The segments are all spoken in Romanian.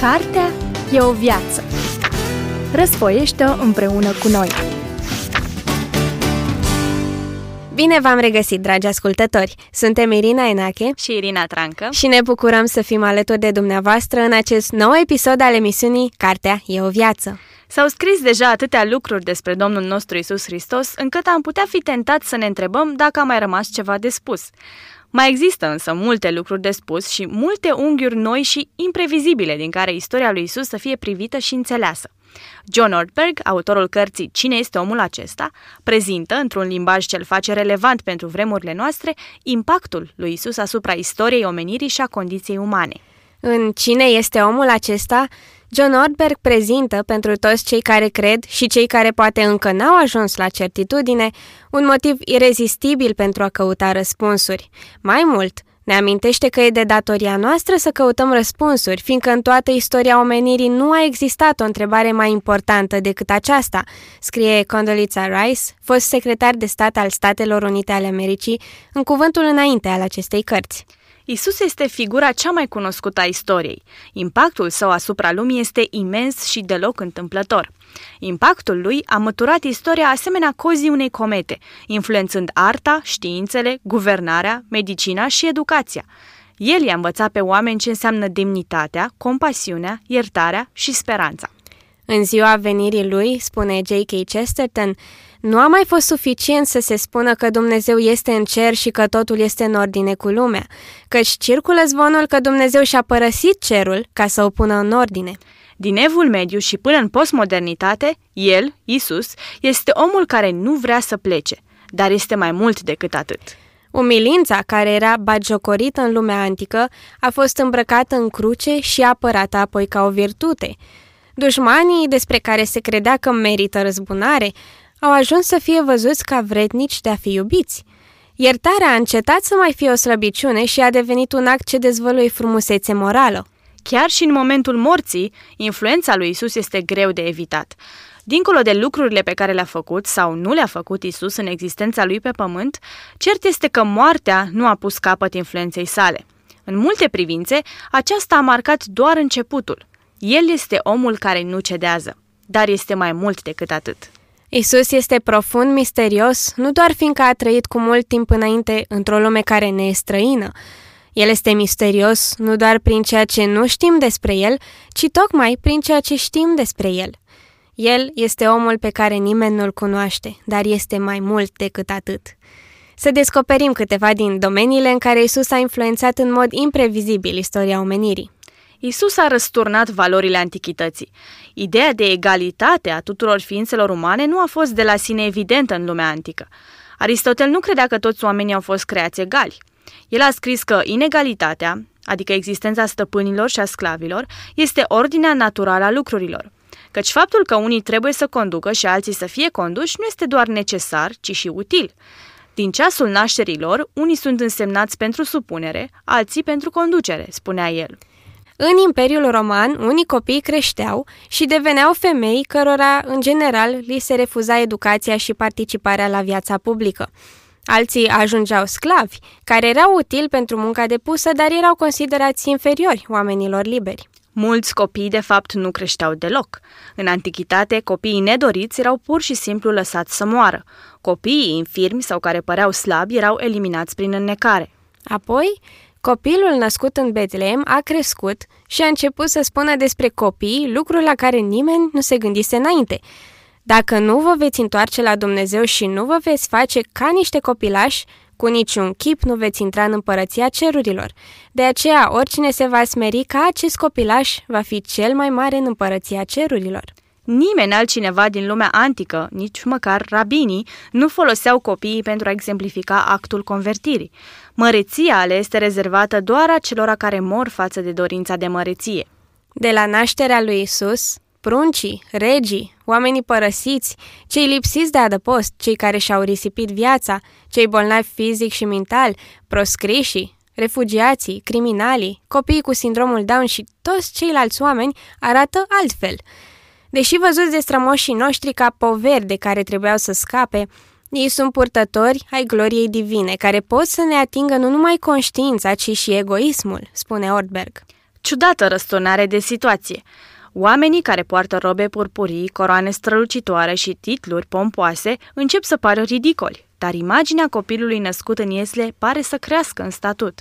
Cartea e o viață. Răsfoiește-o împreună cu noi. Bine v-am regăsit, dragi ascultători! Suntem Irina Enache și Irina Trancă și ne bucurăm să fim alături de dumneavoastră în acest nou episod al emisiunii Cartea e o viață. S-au scris deja atâtea lucruri despre Domnul nostru Isus Hristos, încât am putea fi tentat să ne întrebăm dacă a mai rămas ceva de spus. Mai există însă multe lucruri de spus și multe unghiuri noi și imprevizibile din care istoria lui Isus să fie privită și înțeleasă. John Ortberg, autorul cărții Cine este omul acesta, prezintă, într-un limbaj ce îl face relevant pentru vremurile noastre, impactul lui Isus asupra istoriei omenirii și a condiției umane. În Cine este omul acesta, John Ortberg prezintă pentru toți cei care cred și cei care poate încă n-au ajuns la certitudine un motiv irezistibil pentru a căuta răspunsuri. Mai mult, ne amintește că e de datoria noastră să căutăm răspunsuri, fiindcă în toată istoria omenirii nu a existat o întrebare mai importantă decât aceasta, scrie Condoleezza Rice, fost secretar de stat al Statelor Unite ale Americii, în cuvântul înainte al acestei cărți. Isus este figura cea mai cunoscută a istoriei. Impactul său asupra lumii este imens și deloc întâmplător. Impactul lui a măturat istoria asemenea cozii unei comete, influențând arta, științele, guvernarea, medicina și educația. El i-a învățat pe oameni ce înseamnă demnitatea, compasiunea, iertarea și speranța. În ziua venirii lui, spune J.K. Chesterton, nu a mai fost suficient să se spună că Dumnezeu este în cer și că totul este în ordine cu lumea, căci circulă zvonul că Dumnezeu și-a părăsit cerul ca să o pună în ordine. Din evul mediu și până în postmodernitate, el, Isus, este omul care nu vrea să plece, dar este mai mult decât atât. Umilința, care era bagiocorită în lumea antică, a fost îmbrăcată în cruce și apărată apoi ca o virtute. Dușmanii, despre care se credea că merită răzbunare, au ajuns să fie văzuți ca vrednici de a fi iubiți. Iertarea a încetat să mai fie o slăbiciune și a devenit un act ce dezvăluie frumusețe morală. Chiar și în momentul morții, influența lui Isus este greu de evitat. Dincolo de lucrurile pe care le-a făcut sau nu le-a făcut Isus în existența lui pe pământ, cert este că moartea nu a pus capăt influenței sale. În multe privințe, aceasta a marcat doar începutul. El este omul care nu cedează, dar este mai mult decât atât. Isus este profund misterios, nu doar fiindcă a trăit cu mult timp înainte într-o lume care ne e străină. El este misterios nu doar prin ceea ce nu știm despre el, ci tocmai prin ceea ce știm despre el. El este omul pe care nimeni nu-l cunoaște, dar este mai mult decât atât. Să descoperim câteva din domeniile în care Isus a influențat în mod imprevizibil istoria omenirii. Isus a răsturnat valorile antichității. Ideea de egalitate a tuturor ființelor umane nu a fost de la sine evidentă în lumea antică. Aristotel nu credea că toți oamenii au fost creați egali. El a scris că inegalitatea, adică existența stăpânilor și a sclavilor, este ordinea naturală a lucrurilor. Căci faptul că unii trebuie să conducă și alții să fie conduși nu este doar necesar, ci și util. Din ceasul nașterilor, unii sunt însemnați pentru supunere, alții pentru conducere, spunea el. În Imperiul Roman, unii copii creșteau și deveneau femei cărora, în general, li se refuza educația și participarea la viața publică. Alții ajungeau sclavi, care erau utili pentru munca depusă, dar erau considerați inferiori oamenilor liberi. Mulți copii, de fapt, nu creșteau deloc. În antichitate, copiii nedoriți erau pur și simplu lăsați să moară. Copiii infirmi sau care păreau slabi erau eliminați prin înnecare. Apoi, Copilul născut în Betlehem a crescut și a început să spună despre copii lucruri la care nimeni nu se gândise înainte. Dacă nu vă veți întoarce la Dumnezeu și nu vă veți face ca niște copilași, cu niciun chip nu veți intra în împărăția cerurilor. De aceea, oricine se va smeri ca acest copilaș va fi cel mai mare în împărăția cerurilor. Nimeni altcineva din lumea antică, nici măcar rabinii, nu foloseau copiii pentru a exemplifica actul convertirii. Măreția le este rezervată doar acelora care mor față de dorința de măreție. De la nașterea lui Isus, pruncii, regii, oamenii părăsiți, cei lipsiți de adăpost, cei care și-au risipit viața, cei bolnavi fizic și mental, proscrișii, refugiații, criminalii, copiii cu sindromul Down și toți ceilalți oameni arată altfel – Deși văzuți de strămoșii noștri ca poveri de care trebuiau să scape, ei sunt purtători ai gloriei divine, care pot să ne atingă nu numai conștiința, ci și egoismul, spune Ortberg. Ciudată răsturnare de situație. Oamenii care poartă robe purpurii, coroane strălucitoare și titluri pompoase încep să pară ridicoli, dar imaginea copilului născut în Iesle pare să crească în statut.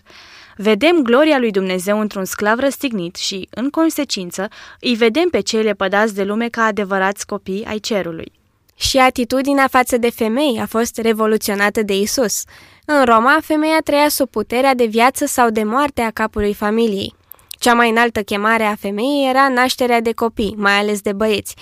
Vedem gloria lui Dumnezeu într-un sclav răstignit și, în consecință, îi vedem pe cei lepădați de lume ca adevărați copii ai cerului. Și atitudinea față de femei a fost revoluționată de Isus. În Roma, femeia trăia sub puterea de viață sau de moarte a capului familiei. Cea mai înaltă chemare a femeii era nașterea de copii, mai ales de băieți.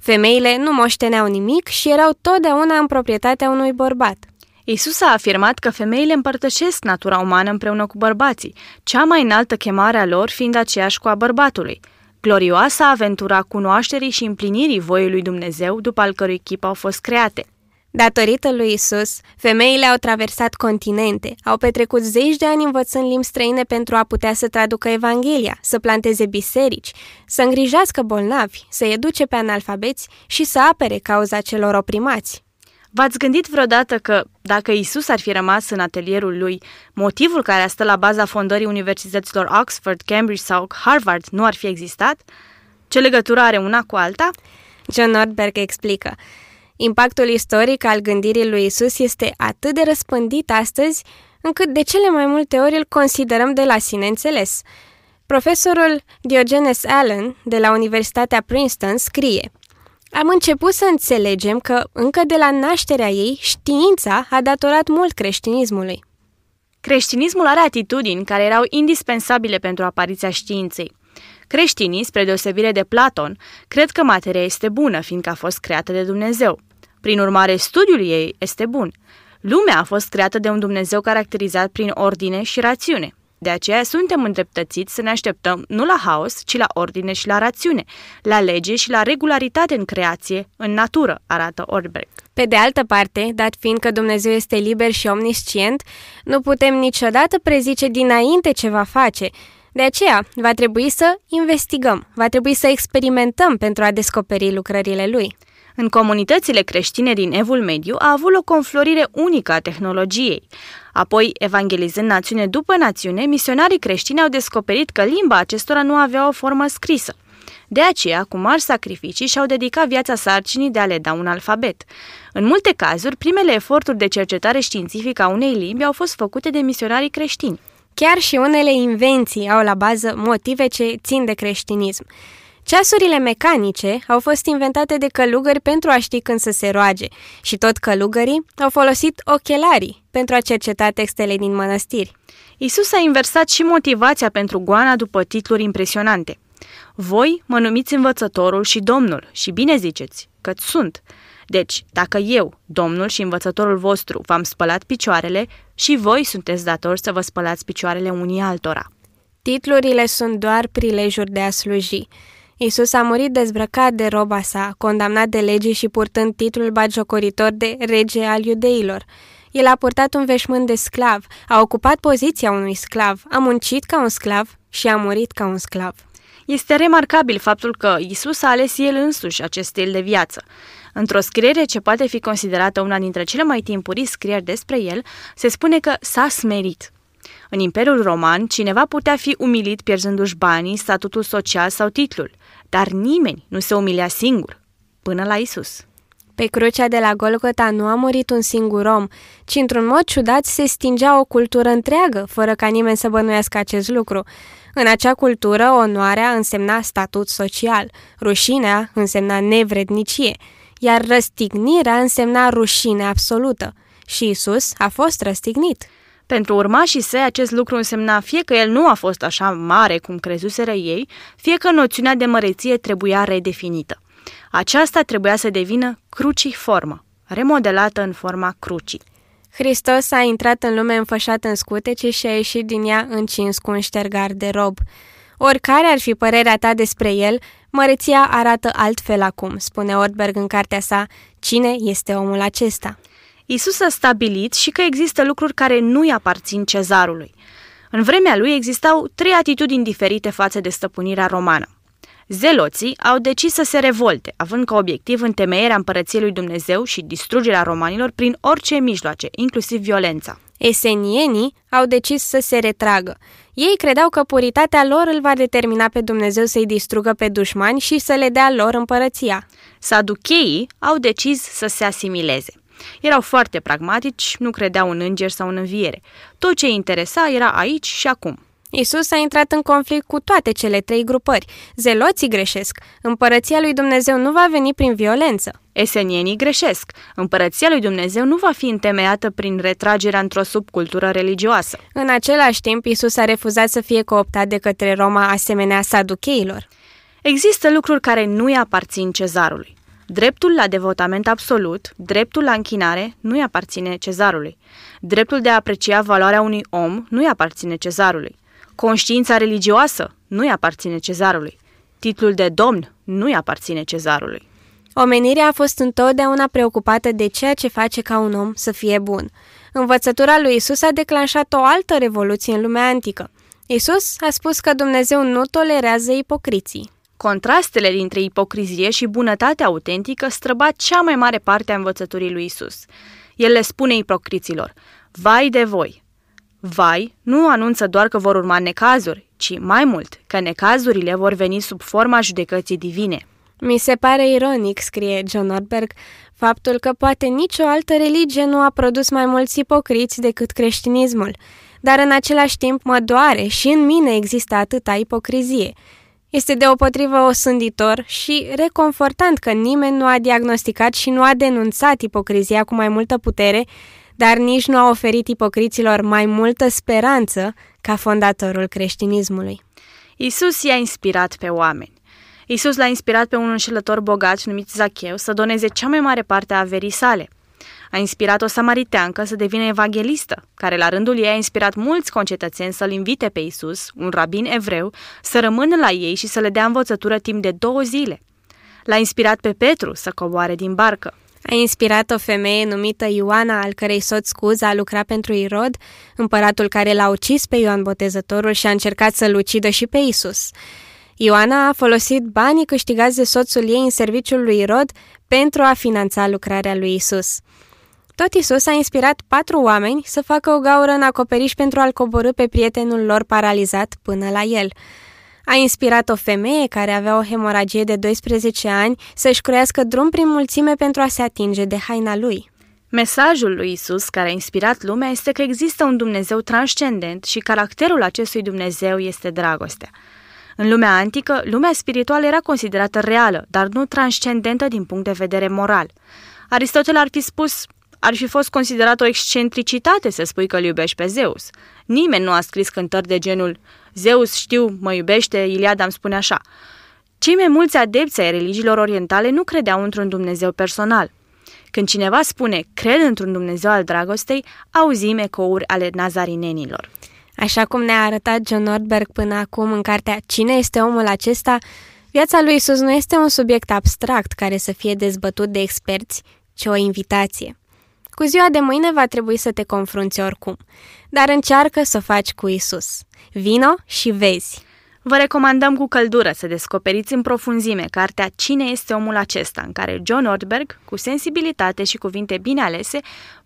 Femeile nu moșteneau nimic și erau totdeauna în proprietatea unui bărbat. Isus a afirmat că femeile împărtășesc natura umană împreună cu bărbații, cea mai înaltă chemare a lor fiind aceeași cu a bărbatului. Glorioasa aventura cunoașterii și împlinirii voii lui Dumnezeu, după al cărui chip au fost create. Datorită lui Isus, femeile au traversat continente, au petrecut zeci de ani învățând limbi străine pentru a putea să traducă Evanghelia, să planteze biserici, să îngrijească bolnavi, să educe pe analfabeți și să apere cauza celor oprimați. V-ați gândit vreodată că, dacă Isus ar fi rămas în atelierul lui, motivul care a stat la baza fondării universităților Oxford, Cambridge sau Harvard nu ar fi existat? Ce legătură are una cu alta? John Nordberg explică. Impactul istoric al gândirii lui Isus este atât de răspândit astăzi, încât de cele mai multe ori îl considerăm de la sine înțeles. Profesorul Diogenes Allen de la Universitatea Princeton scrie Am început să înțelegem că, încă de la nașterea ei, știința a datorat mult creștinismului. Creștinismul are atitudini care erau indispensabile pentru apariția științei. Creștinii, spre deosebire de Platon, cred că materia este bună, fiindcă a fost creată de Dumnezeu. Prin urmare, studiul ei este bun. Lumea a fost creată de un Dumnezeu caracterizat prin ordine și rațiune. De aceea suntem îndreptățiți să ne așteptăm nu la haos, ci la ordine și la rațiune, la lege și la regularitate în creație, în natură, arată Orberg. Pe de altă parte, dat fiind că Dumnezeu este liber și omniscient, nu putem niciodată prezice dinainte ce va face. De aceea, va trebui să investigăm, va trebui să experimentăm pentru a descoperi lucrările Lui. În comunitățile creștine din Evul Mediu a avut o conflorire unică a tehnologiei. Apoi, evangelizând națiune după națiune, misionarii creștini au descoperit că limba acestora nu avea o formă scrisă. De aceea, cu mari sacrificii, și-au dedicat viața sarcinii de a le da un alfabet. În multe cazuri, primele eforturi de cercetare științifică a unei limbi au fost făcute de misionarii creștini. Chiar și unele invenții au la bază motive ce țin de creștinism. Ceasurile mecanice au fost inventate de călugări pentru a ști când să se roage și tot călugării au folosit ochelarii pentru a cerceta textele din mănăstiri. Isus a inversat și motivația pentru goana după titluri impresionante. Voi mă numiți învățătorul și domnul și bine ziceți, că sunt. Deci, dacă eu, domnul și învățătorul vostru, v-am spălat picioarele, și voi sunteți datori să vă spălați picioarele unii altora. Titlurile sunt doar prilejuri de a sluji. Isus a murit dezbrăcat de roba sa, condamnat de lege și purtând titlul bagiocoritor de rege al iudeilor. El a purtat un veșmânt de sclav, a ocupat poziția unui sclav, a muncit ca un sclav și a murit ca un sclav. Este remarcabil faptul că Isus a ales el însuși acest stil de viață. Într-o scriere ce poate fi considerată una dintre cele mai timpurii scrieri despre el, se spune că s-a smerit. În Imperiul Roman, cineva putea fi umilit pierzându-și banii, statutul social sau titlul, dar nimeni nu se umilea singur, până la Isus. Pe crucea de la Golgota nu a murit un singur om, ci într-un mod ciudat se stingea o cultură întreagă, fără ca nimeni să bănuiască acest lucru. În acea cultură, onoarea însemna statut social, rușinea însemna nevrednicie, iar răstignirea însemna rușine absolută. Și Isus a fost răstignit. Pentru urmașii săi, acest lucru însemna fie că el nu a fost așa mare cum crezuseră ei, fie că noțiunea de măreție trebuia redefinită. Aceasta trebuia să devină cruciformă, remodelată în forma crucii. Hristos a intrat în lume înfășat în scutece și a ieșit din ea încins cu un ștergar de rob. Oricare ar fi părerea ta despre el, măreția arată altfel acum, spune Ortberg în cartea sa, Cine este omul acesta? Isus a stabilit și că există lucruri care nu-i aparțin cezarului. În vremea lui existau trei atitudini diferite față de stăpânirea romană. Zeloții au decis să se revolte, având ca obiectiv întemeierea împărăției lui Dumnezeu și distrugerea romanilor prin orice mijloace, inclusiv violența. Esenienii au decis să se retragă. Ei credeau că puritatea lor îl va determina pe Dumnezeu să-i distrugă pe dușmani și să le dea lor împărăția. Saducheii au decis să se asimileze. Erau foarte pragmatici, nu credeau în îngeri sau în înviere. Tot ce îi interesa era aici și acum. Isus a intrat în conflict cu toate cele trei grupări. Zeloții greșesc. Împărăția lui Dumnezeu nu va veni prin violență. Esenienii greșesc. Împărăția lui Dumnezeu nu va fi întemeiată prin retragerea într-o subcultură religioasă. În același timp, Isus a refuzat să fie cooptat de către Roma asemenea saducheilor. Există lucruri care nu-i aparțin cezarului. Dreptul la devotament absolut, dreptul la închinare, nu-i aparține cezarului. Dreptul de a aprecia valoarea unui om nu-i aparține cezarului. Conștiința religioasă nu-i aparține cezarului. Titlul de domn nu-i aparține cezarului. Omenirea a fost întotdeauna preocupată de ceea ce face ca un om să fie bun. Învățătura lui Isus a declanșat o altă revoluție în lumea antică. Isus a spus că Dumnezeu nu tolerează ipocriții. Contrastele dintre ipocrizie și bunătatea autentică străbat cea mai mare parte a învățăturii lui Isus. El le spune ipocriților, vai de voi, Vai nu anunță doar că vor urma necazuri, ci mai mult, că necazurile vor veni sub forma judecății divine. Mi se pare ironic, scrie John Ortberg, faptul că poate nicio altă religie nu a produs mai mulți ipocriți decât creștinismul, dar în același timp mă doare și în mine există atâta ipocrizie. Este deopotrivă osânditor și reconfortant că nimeni nu a diagnosticat și nu a denunțat ipocrizia cu mai multă putere dar nici nu a oferit ipocriților mai multă speranță ca fondatorul creștinismului. Isus i-a inspirat pe oameni. Isus l-a inspirat pe un înșelător bogat numit Zacheu să doneze cea mai mare parte a averii sale. A inspirat o samariteancă să devină evanghelistă, care la rândul ei a inspirat mulți concetățeni să-l invite pe Isus, un rabin evreu, să rămână la ei și să le dea învățătură timp de două zile. L-a inspirat pe Petru să coboare din barcă. A inspirat o femeie numită Ioana, al cărei soț Scuza a lucrat pentru Irod, împăratul care l-a ucis pe Ioan Botezătorul și a încercat să-l ucidă și pe Isus. Ioana a folosit banii câștigați de soțul ei în serviciul lui Irod pentru a finanța lucrarea lui Isus. Tot Isus a inspirat patru oameni să facă o gaură în acoperiș pentru a-l coborâ pe prietenul lor paralizat până la el – a inspirat o femeie care avea o hemoragie de 12 ani să-și croiască drum prin mulțime pentru a se atinge de haina lui. Mesajul lui Isus care a inspirat lumea este că există un Dumnezeu transcendent și caracterul acestui Dumnezeu este dragostea. În lumea antică, lumea spirituală era considerată reală, dar nu transcendentă din punct de vedere moral. Aristotel ar fi spus, ar fi fost considerat o excentricitate să spui că îl iubești pe Zeus. Nimeni nu a scris cântări de genul Zeus știu, mă iubește, Iliada îmi spune așa. Cei mai mulți adepți ai religiilor orientale nu credeau într-un Dumnezeu personal. Când cineva spune cred într-un Dumnezeu al dragostei, auzim ecouri ale nazarinenilor. Așa cum ne-a arătat John Nordberg până acum în cartea Cine este omul acesta, viața lui Isus nu este un subiect abstract care să fie dezbătut de experți, ci o invitație. Cu ziua de mâine va trebui să te confrunți oricum, dar încearcă să o faci cu Isus. Vino și vezi! Vă recomandăm cu căldură să descoperiți în profunzime cartea Cine este omul acesta, în care John Ortberg, cu sensibilitate și cuvinte bine alese,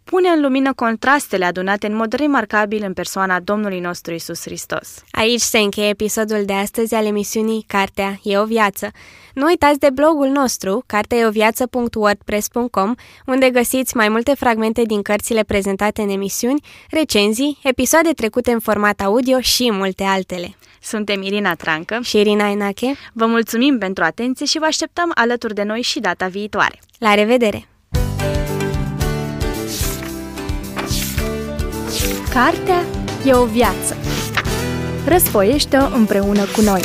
pune în lumină contrastele adunate în mod remarcabil în persoana Domnului nostru Isus Hristos. Aici se încheie episodul de astăzi al emisiunii Cartea e o viață. Nu uitați de blogul nostru, carteeoviață.wordpress.com, unde găsiți mai multe fragmente din cărțile prezentate în emisiuni, recenzii, episoade trecute în format audio și multe altele. Suntem Irina Trancă și Irina Enache. Vă mulțumim pentru atenție și vă așteptăm alături de noi și data viitoare. La revedere! Cartea e o viață. Răsfoiește-o împreună cu noi!